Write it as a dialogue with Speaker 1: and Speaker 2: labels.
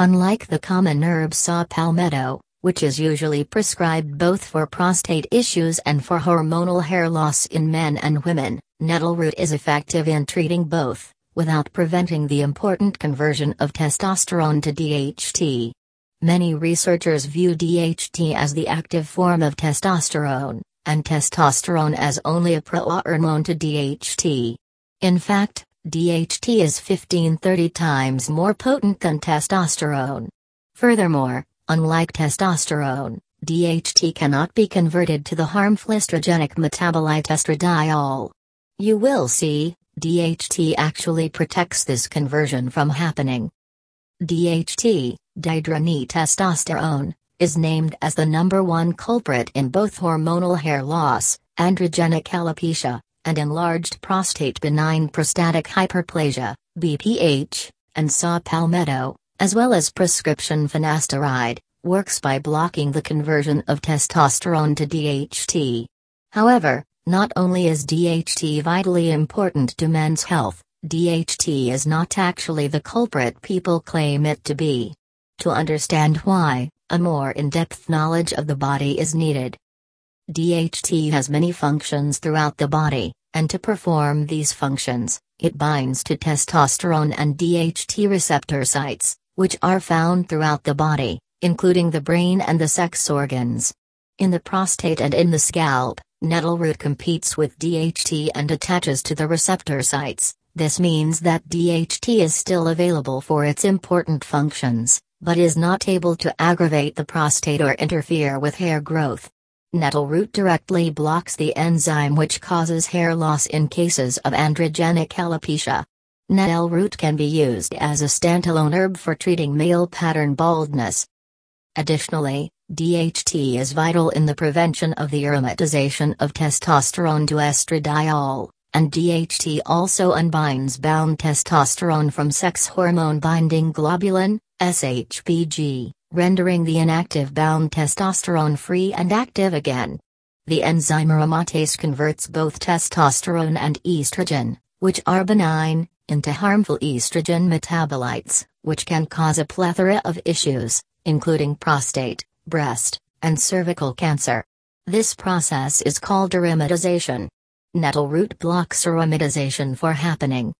Speaker 1: Unlike the common herb saw palmetto, which is usually prescribed both for prostate issues and for hormonal hair loss in men and women, nettle root is effective in treating both, without preventing the important conversion of testosterone to DHT. Many researchers view DHT as the active form of testosterone, and testosterone as only a prohormone to DHT. In fact, DHT is 15-30 times more potent than testosterone. Furthermore, unlike testosterone, DHT cannot be converted to the harmful estrogenic metabolite estradiol. You will see, DHT actually protects this conversion from happening. DHT, dihydrotestosterone, is named as the number one culprit in both hormonal hair loss, androgenic alopecia, and enlarged prostate benign prostatic hyperplasia, BPH, and saw palmetto, as well as prescription finasteride, works by blocking the conversion of testosterone to DHT. However, not only is DHT vitally important to men's health, DHT is not actually the culprit people claim it to be. To understand why, a more in depth knowledge of the body is needed. DHT has many functions throughout the body, and to perform these functions, it binds to testosterone and DHT receptor sites, which are found throughout the body, including the brain and the sex organs. In the prostate and in the scalp, nettle root competes with DHT and attaches to the receptor sites. This means that DHT is still available for its important functions, but is not able to aggravate the prostate or interfere with hair growth. Nettle root directly blocks the enzyme which causes hair loss in cases of androgenic alopecia. Nettle root can be used as a standalone herb for treating male pattern baldness. Additionally, DHT is vital in the prevention of the aromatization of testosterone to estradiol, and DHT also unbinds bound testosterone from sex hormone binding globulin, SHBG rendering the inactive bound testosterone free and active again. The enzyme aromatase converts both testosterone and estrogen, which are benign, into harmful estrogen metabolites, which can cause a plethora of issues, including prostate, breast, and cervical cancer. This process is called aromatization. Nettle root blocks aromatization for happening,